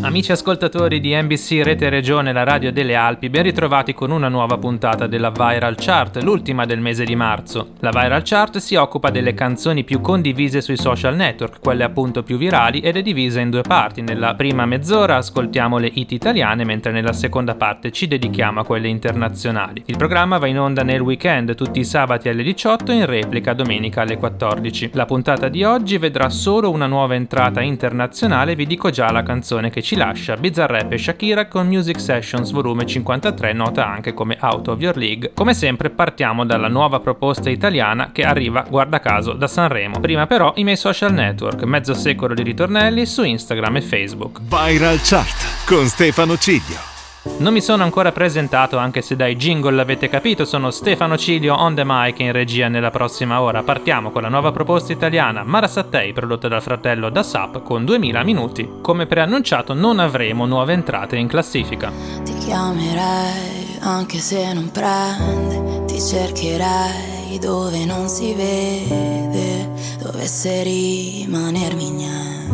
Amici ascoltatori di NBC Rete Regione, la radio delle Alpi, ben ritrovati con una nuova puntata della Viral Chart, l'ultima del mese di marzo. La Viral Chart si occupa delle canzoni più condivise sui social network, quelle appunto più virali, ed è divisa in due parti. Nella prima mezz'ora ascoltiamo le hit italiane, mentre nella seconda parte ci dedichiamo a quelle internazionali. Il programma va in onda nel weekend, tutti i sabati alle 18 e in replica domenica alle 14. La puntata di oggi vedrà solo una nuova entrata internazionale, vi dico già la canzone che ci ci lascia Bizarrap e Shakira con Music Sessions volume 53, nota anche come Out of Your League. Come sempre partiamo dalla nuova proposta italiana che arriva, guarda caso, da Sanremo. Prima però i miei social network, mezzo secolo di ritornelli su Instagram e Facebook. Viral Chart con Stefano Ciglio. Non mi sono ancora presentato, anche se dai jingle l'avete capito, sono Stefano Cilio on the mic in regia nella prossima ora. Partiamo con la nuova proposta italiana Mara Sattei, prodotta dal fratello da SAP, con 2000 minuti. Come preannunciato non avremo nuove entrate in classifica. Ti chiamerei anche se non prende, ti cercherei dove non si vede, dovesse rimanermi niente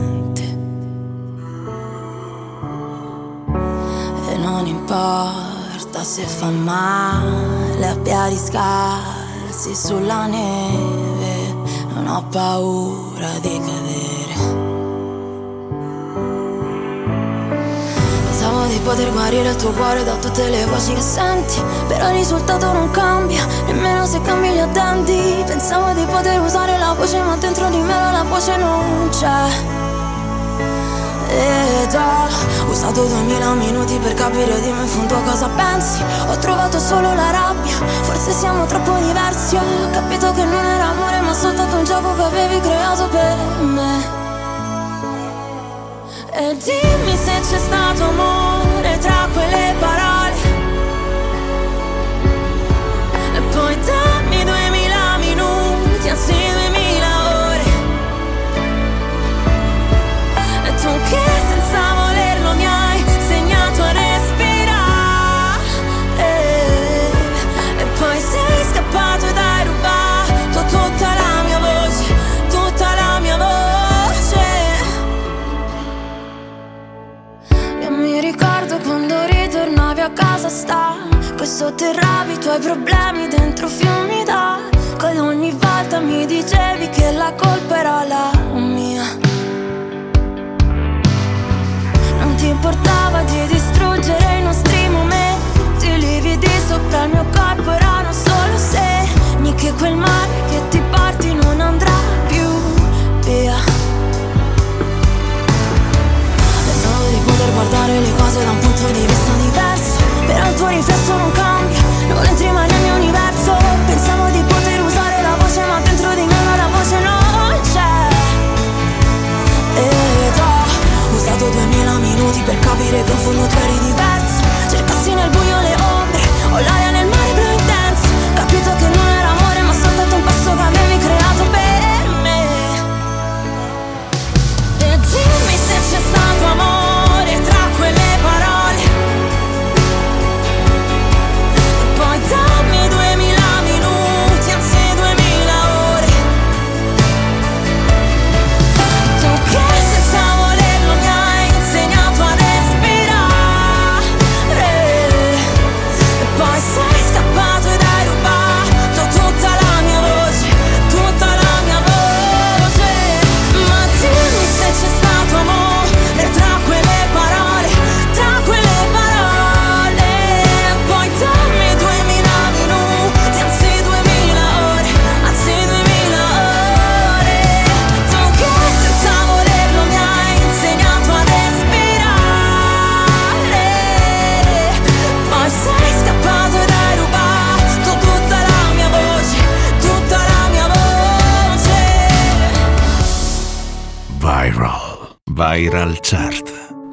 non importa se fa male a piedi scarsi sulla neve, non ho paura di cadere. Pensavo di poter guarire il tuo cuore da tutte le voci che senti, però il risultato non cambia, nemmeno se cambi gli addenti. Pensavo di poter usare la voce, ma dentro di me la voce non c'è. E già, ho usato duemila minuti per capire di me in fondo cosa pensi. Ho trovato solo la rabbia, forse siamo troppo diversi. Ho capito che non era amore ma soltanto un gioco che avevi creato per me. E dimmi se c'è stato amore tra quelle parole. E poi dammi sotterravi i tuoi problemi dentro fiumi d'acqua ogni volta mi dicevi che la colpa era la mia. Non ti importava di distruggere i nostri momenti I lividi sopra il mio corpo erano solo segni Che quel mare che ti porti non andrà più via. Pensavo di poter guardare le cose da un punto di vista diverso però il tuo riflesso non cambia capire che in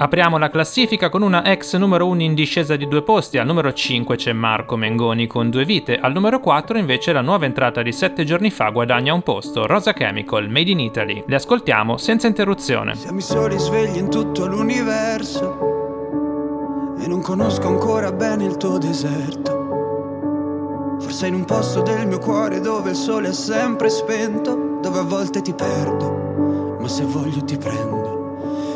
Apriamo la classifica con una ex numero 1 in discesa di due posti, al numero 5 c'è Marco Mengoni con due vite, al numero 4 invece la nuova entrata di 7 giorni fa guadagna un posto, Rosa Chemical, Made in Italy. Le ascoltiamo senza interruzione. Siamo i soli svegli in tutto l'universo e non conosco ancora bene il tuo deserto. Forse in un posto del mio cuore dove il sole è sempre spento, dove a volte ti perdo, ma se voglio ti prendo.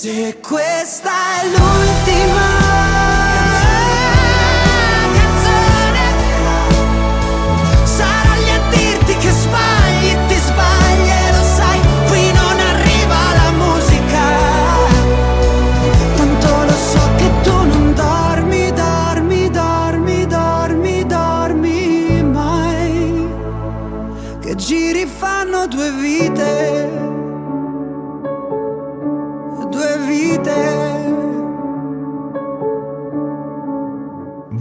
Se questa è l'ultima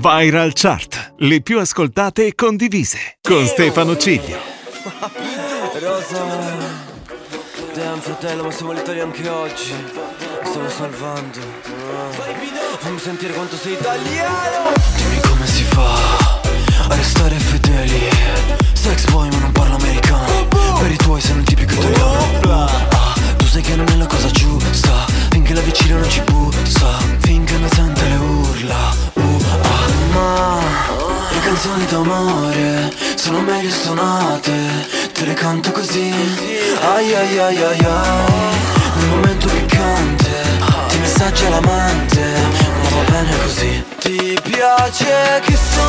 Viral Chart, le più ascoltate e condivise. Con Stefano Ciglio. Rosa Damn fratello ma siamo letali anche oggi. Mi stavo salvando. Fammi sentire quanto sei italiano. Dimmi come si fa A restare fedeli. Sex boy ma non parlo americano. Per i tuoi sei un tipico italiano. Tu sai che non è la cosa giusta. Finché la vicina non ci bussa. Finché non sente le urla. Uh, Ma le canzoni d'amore sono meglio suonate Te le canto così. Ai ai ai ai ai Nel momento piccante Ti messaggia l'amante Ma va bene così. Ti piace che sono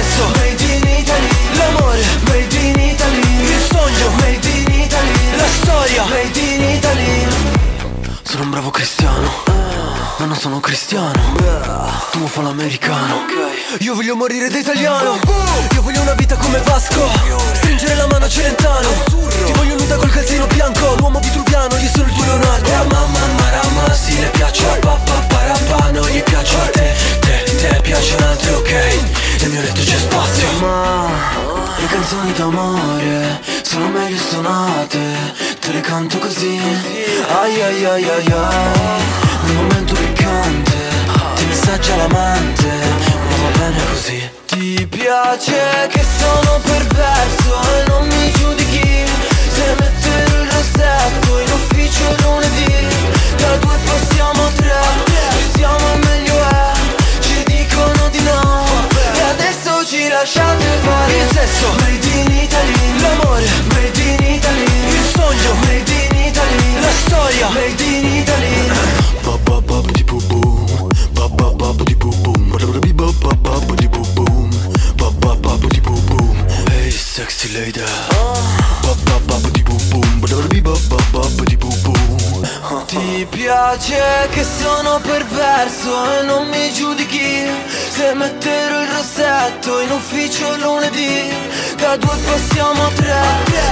sesso Made in Italy. L'amore. Made in Italy. Il sogno. Made in Italy. La storia. Made in Italy. Sono un bravo cristiano. Ma non sono cristiano. Tu fa l'americano. Io voglio morire da italiano. Io voglio una vita come Vasco. Stringere la mano a Celentano. Ti voglio nuda col calzino bianco. L'uomo vitruviano, io sono il tuo Leonardo. E a mamma marama, sì le piace. A papà parapà Non gli piace a te, te, te piacciono altre, ok Nel mio letto c'è spazio. Ma le canzoni d'amore sono meglio suonate Te le canto così. Ai ai ai ai ai. Un momento piccante Ti messaggia l'amante Ma va bene così. Ti piace che sono perverso E non mi giudichi. Se mettere il rossetto in ufficio lunedì Da due passiamo a tre siamo meglio ci lasciate fare Il sesso Made in Italy L'amore Made in Italy Il sogno Made in Italy La storia Made in Italy Hey sexy lady Ti piace che sono perverso e non mi giudichi. Se metterò il rossetto in ufficio lunedì Da due passiamo a tre,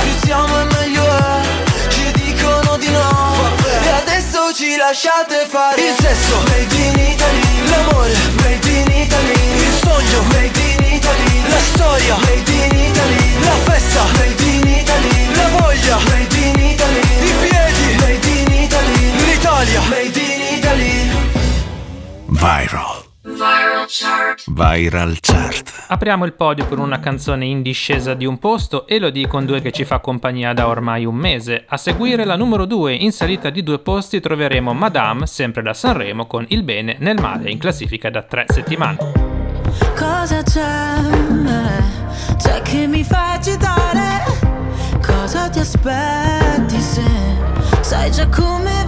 più siamo e meglio è Ci dicono di no. E adesso ci lasciate fare Il sesso. Made in Italy L'amore made in Italy. Il sogno made in Italy. La storia made in Italy. La festa made in Italy. La voglia made in Italy. I piedi made in Italy. L'Italia made in Italy Viral. Viral chart. Viral Chart. Apriamo il podio con una canzone in discesa di un posto e lo con due che ci fa compagnia da ormai un mese. A seguire la numero 2, in salita di due posti troveremo Madame, sempre da Sanremo, con Il bene nel male, in classifica da tre settimane. Cosa c'è? C'è che mi fa agitare? Cosa ti aspetti se sai già come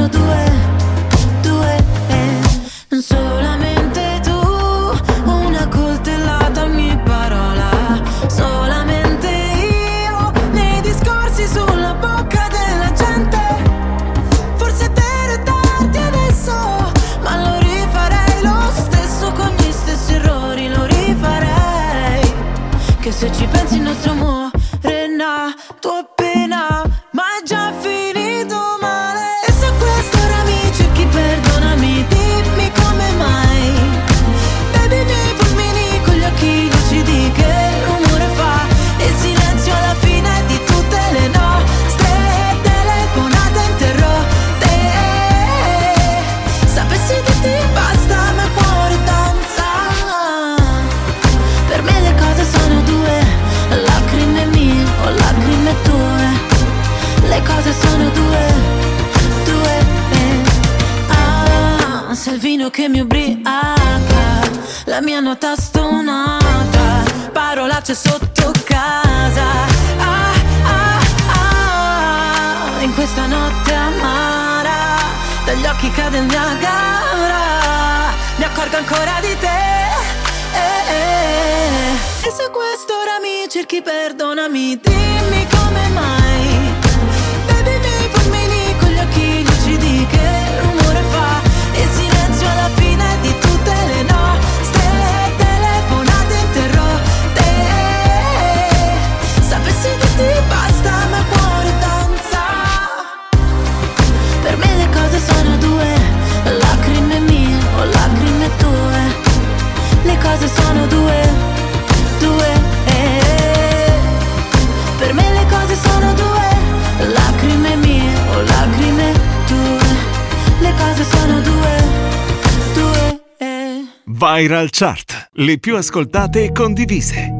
cose sono due, due, mi cerchi perdonami Dimmi come mai. Bevi i miei fulmini con gli occhi lucidi Che rumore fa. Il silenzio alla fine di tutte le nostre telefonate interrotte. Sapessi che ti basta ma cuore danza. Per me le cose sono due, lacrime mie o lacrime tue. Le cose sono due, Viral Chart, le più ascoltate e condivise.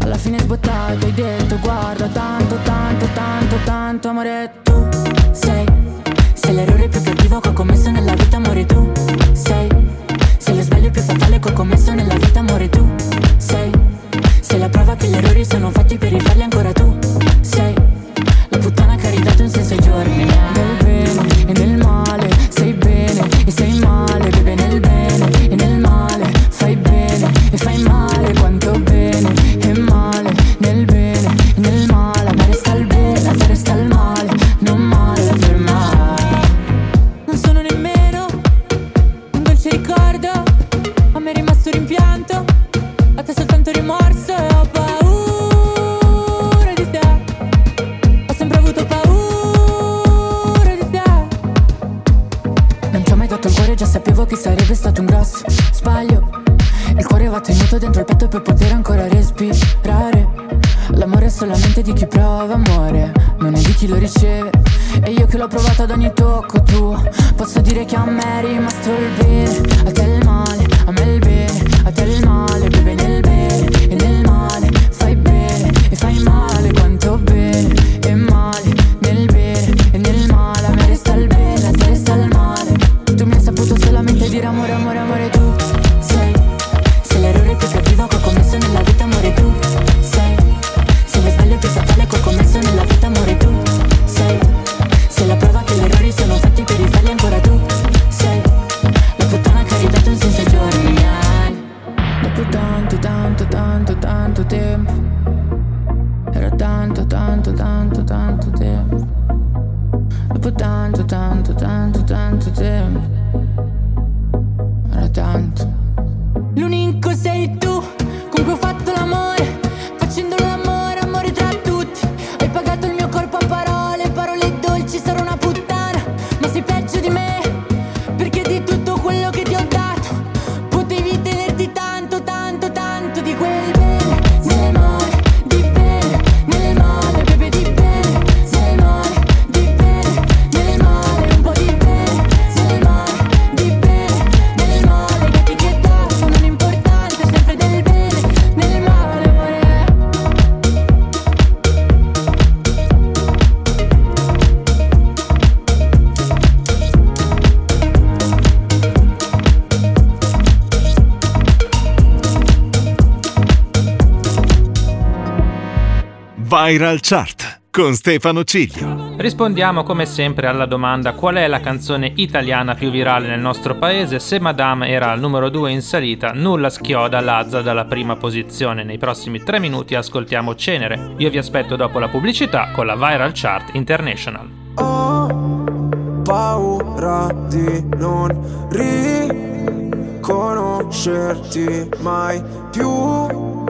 alla fine sbottato hai detto guarda tanto, tanto, tanto, tanto amore tu sei. Sei l'errore più cattivo che ho commesso nella vita amore tu sei. Sei lo sbaglio più fatale che ho commesso nella vita amore tu sei. Sei la prova che gli errori sono fatti per rifarli ancora tu sei. La puttana che ha ridato un senso ai giorni. Nel bene e nel male sei bene e sei male bene Dopo tanto, tanto, tanto, tanto tempo. Era tanto. L'unico sei Viral Chart con Stefano Ciglio. Rispondiamo come sempre alla domanda qual è la canzone italiana più virale nel nostro paese. Se Madame era al numero 2 in salita, nulla schioda Lazza dalla prima posizione. Nei prossimi 3 minuti ascoltiamo Cenere. Io vi aspetto dopo la pubblicità con la Viral Chart International. Ho paura di non riconoscerti mai più.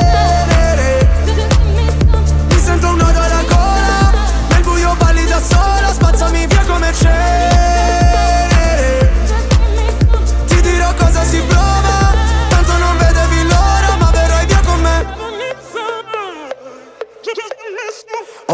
da sola Spazzami via come cenere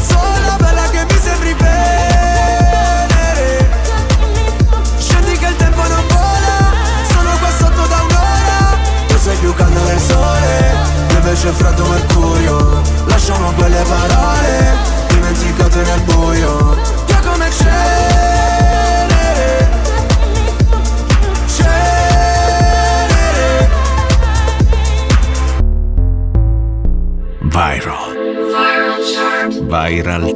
sola Bella che mi sembri venere Scendi che il tempo non vola Sono qua sotto da un'ora. Tu sei più caldo del sole Io invece freddo mercurio. Lasciamo quelle parole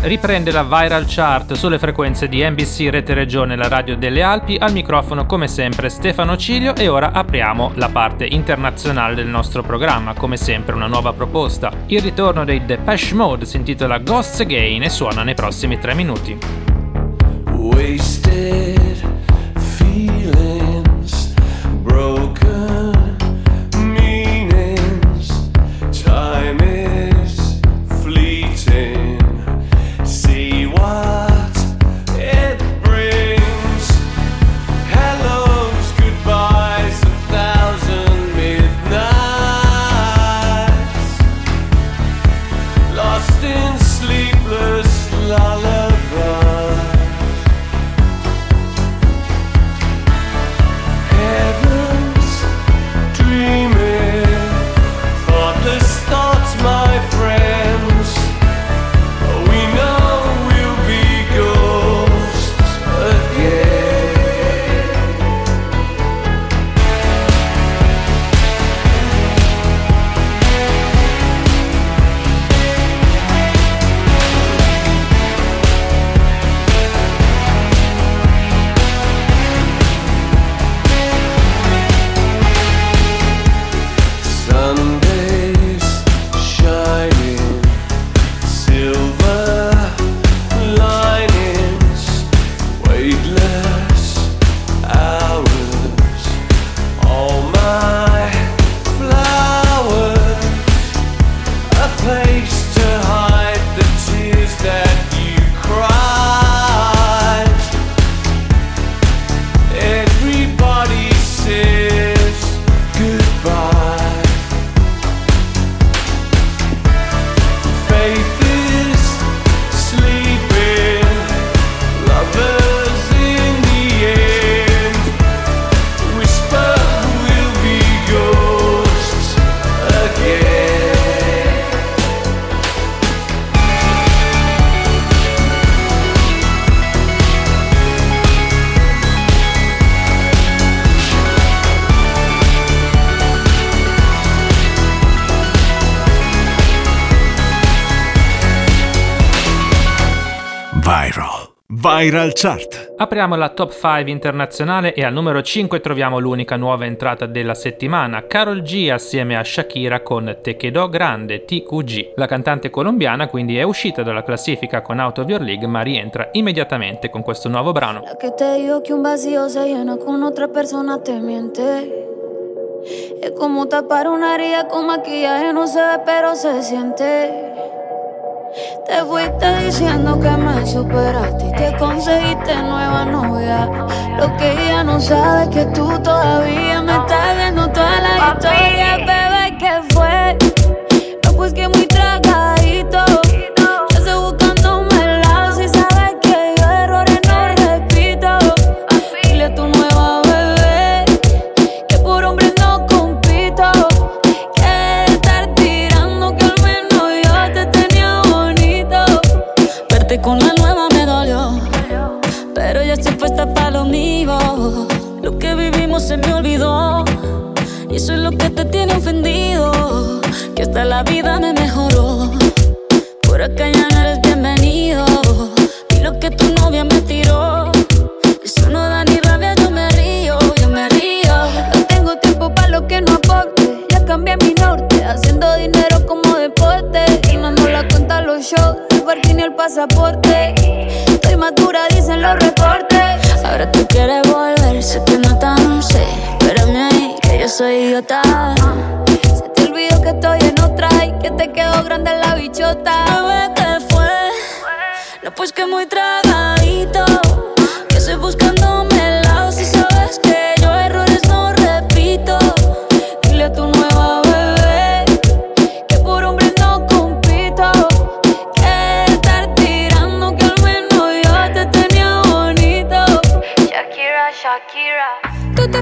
Riprende la viral chart sulle frequenze di NBC Rete Regione, la radio delle Alpi, al microfono come sempre Stefano Ciglio e ora apriamo la parte internazionale del nostro programma, come sempre una nuova proposta. Il ritorno dei Depeche Mode si intitola Ghosts Again e suona nei prossimi tre minuti. Wasted Viral. Chart. Apriamo la top 5 internazionale e al numero 5 troviamo l'unica nuova entrata della settimana, Carol G assieme a Shakira con Te Quedó Grande TQG. La cantante colombiana quindi è uscita dalla classifica con Out of Your League ma rientra immediatamente con questo nuovo brano. La que te digo que un vacío se llena con otra persona te miente. Es como tapar una herida con maquillaje, no se ve pero se siente. Te fuiste diciendo que me superaste y que conseguiste nueva novia. Lo que ella no sabe es que tú todavía me estás viendo toda la historia, bebé, ¿qué fue? No, pues que muy tragadito. Con la nueva me dolió, pero ya estoy puesta para lo mío. Lo que vivimos se me olvidó, y eso es lo que te tiene ofendido. Que hasta la vida me mejoró. Por acá ya no eres bienvenido. Y lo que tu novia me tiró, eso no da ni rabia, yo me río, yo me río. No tengo tiempo para lo que no aporte. Ya cambié mi norte, haciendo dinero como deporte. Y no la cuenta los shows, pasaporte. Estoy madura, dicen los reportes. Ahora tú quieres volver, sé que no tan sé. Espérame ahí, que yo soy idiota. Se te olvidó que estoy en otra y que te quedó grande la bichota. Bebé, ¿qué fue? No, pues que muy tragadito.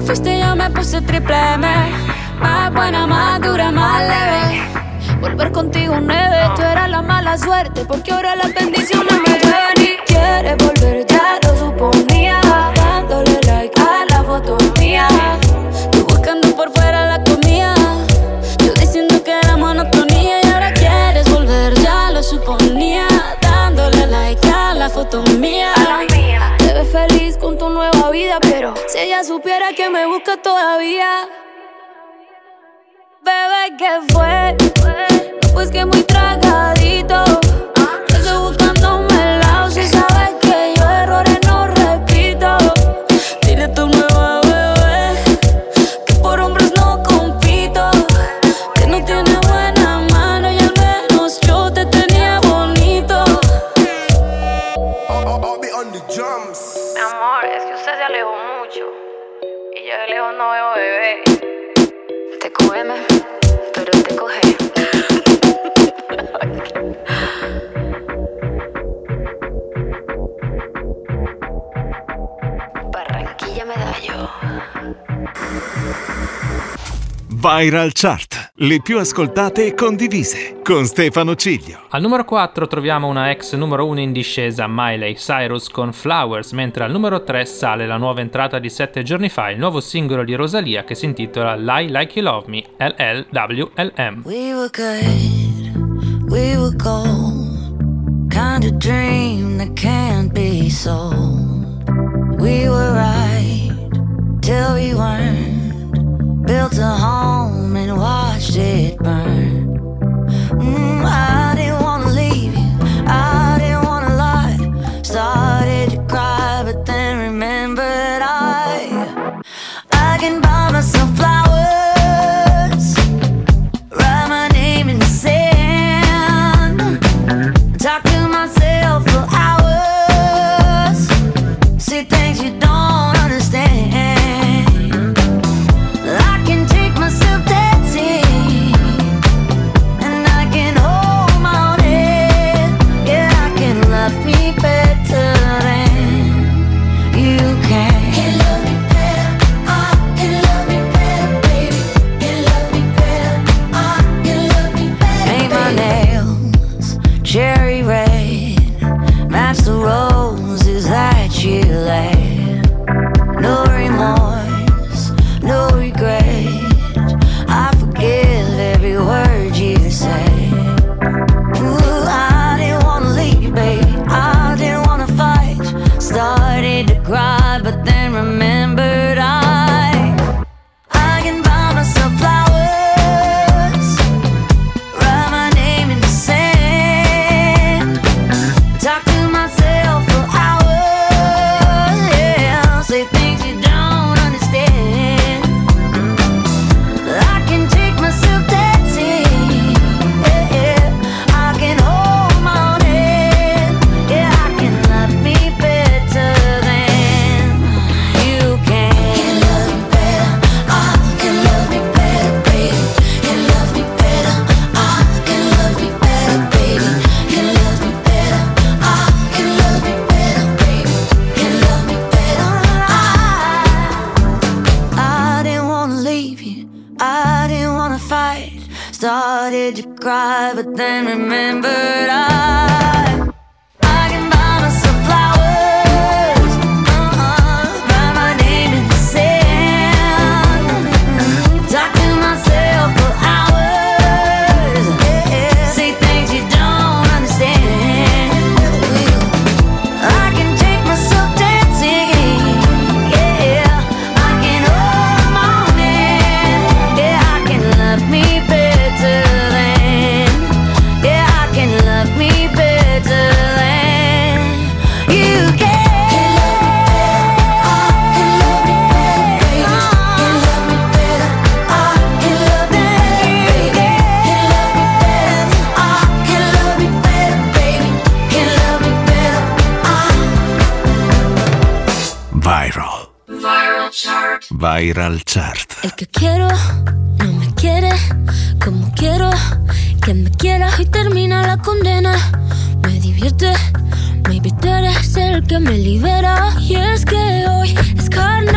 Fuiste yo me puse triple M. Más buena, más dura, más leve. Volver contigo nueve, tú eras la mala suerte Porque ahora las supiera que me busca todavía Bebé, ¿qué fue? No, pues que muy tragadito Viral Chart. Le più ascoltate e condivise. Con Stefano Ciglio. Al numero 4 troviamo una ex numero 1 in discesa, Miley Cyrus con Flowers, mentre al numero 3 sale la nuova entrata di 7 giorni fa, il nuovo singolo di Rosalia che si intitola Lie Like You Love Me, LLWLM. We were good, we were gold. Kind of dream that can't be sold. We were right till we weren't. Built a home and watched it burn. Mm, I didn't wanna leave you, I didn't wanna lie. Started then remember El que quiero no me quiere como quiero. Quien me quiera y termina la condena. Me divierte, me tú eres el que me libera. Y es que hoy es carne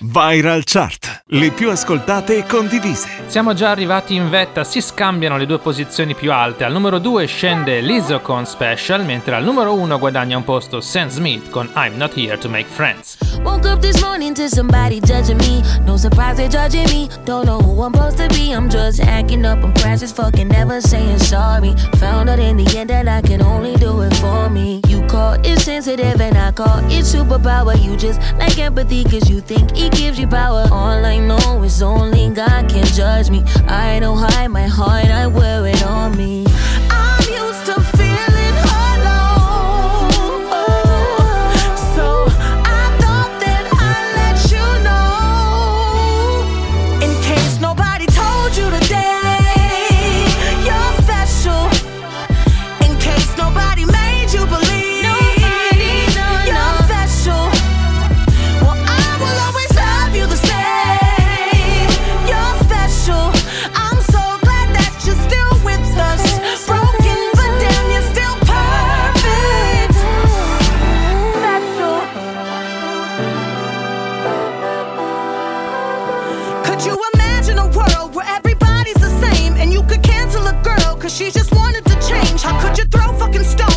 Viral Chart, le più ascoltate e condivise. Siamo già arrivati in vetta, si scambiano le due posizioni più alte. Al numero 2 scende Lizzo con Special, mentre al numero 1 guadagna un posto Sam Smith con I'm Not Here to Make Friends. Woke up this morning to somebody judging me. No surprise they judging me. Don't know who I'm supposed to be. I'm just acting up. I'm precious, fucking never saying sorry. Found out in the end that I can only do it for me. You call it sensitive and I call it superpower. You just like empathy cause you think it gives you power. All I know is only God can judge me. I don't hide my heart, I wear it on me. How could you throw fucking stones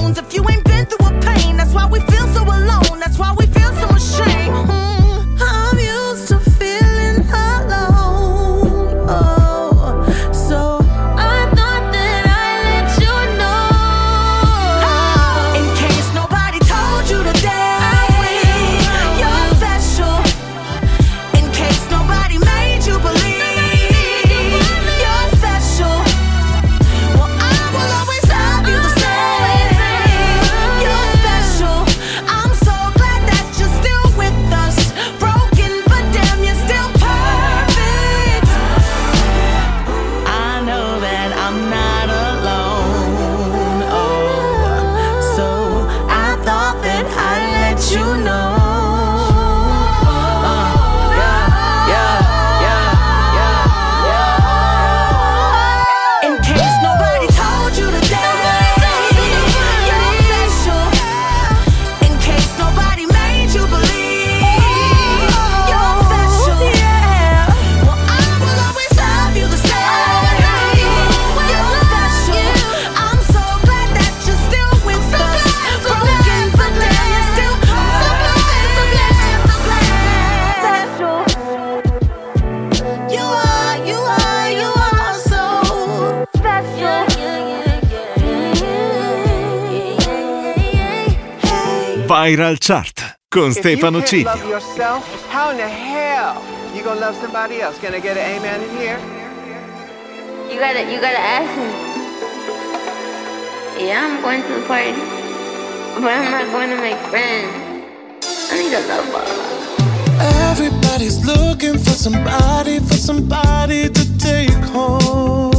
Viral Chart con Stefano if you Ciglio. yourself, how in the hell you gonna love somebody else? Can I get an amen in here? You gotta, you gotta ask me. Yeah, I'm going to the party, but I'm not going to make friends. I need a lover. Everybody's looking for somebody, for somebody to take home.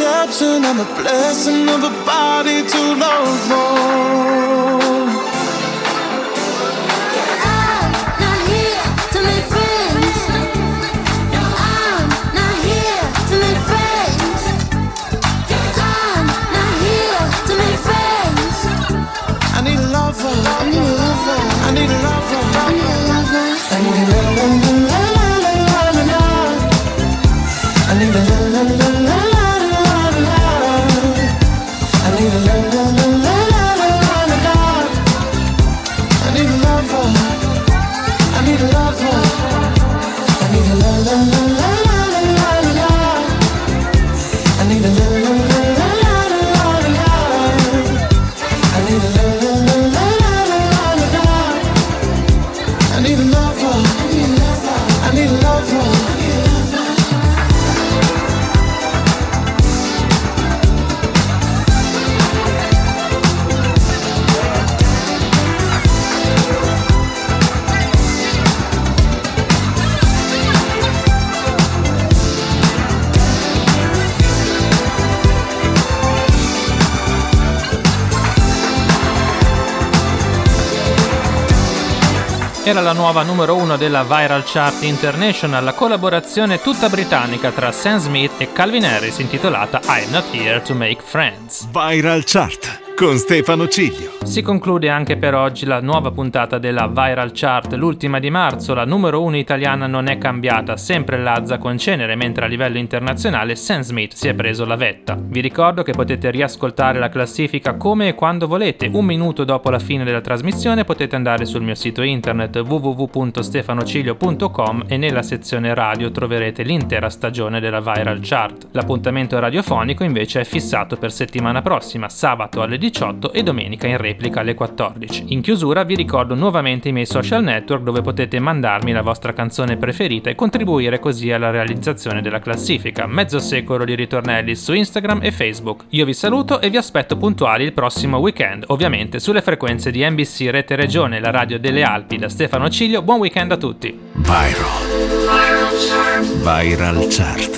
I'm a blessing of a body to love on. Nuova numero uno della Viral Chart International, la collaborazione tutta britannica tra Sam Smith e Calvin Harris intitolata I'm Not Here to Make Friends. Viral Chart con Stefano Ciglio. Si conclude anche per oggi la nuova puntata della Viral Chart, l'ultima di marzo, la numero uno italiana non è cambiata, sempre Lazza con cenere, mentre a livello internazionale Sam Smith si è preso la vetta. Vi ricordo che potete riascoltare la classifica come e quando volete, un minuto dopo la fine della trasmissione potete andare sul mio sito internet www.stefanociglio.com e nella sezione radio troverete l'intera stagione della Viral Chart. L'appuntamento radiofonico invece è fissato per settimana prossima, sabato alle 18 e domenica in replica alle 14. In chiusura vi ricordo nuovamente i miei social network dove potete mandarmi la vostra canzone preferita e contribuire così alla realizzazione della classifica. Mezzo secolo di ritornelli su Instagram e Facebook. Io vi saluto e vi aspetto puntuali il prossimo weekend, ovviamente sulle frequenze di NBC Rete Regione, la radio delle Alpi da Stefano Ciglio. Buon weekend a tutti! Viral. Viral Chart.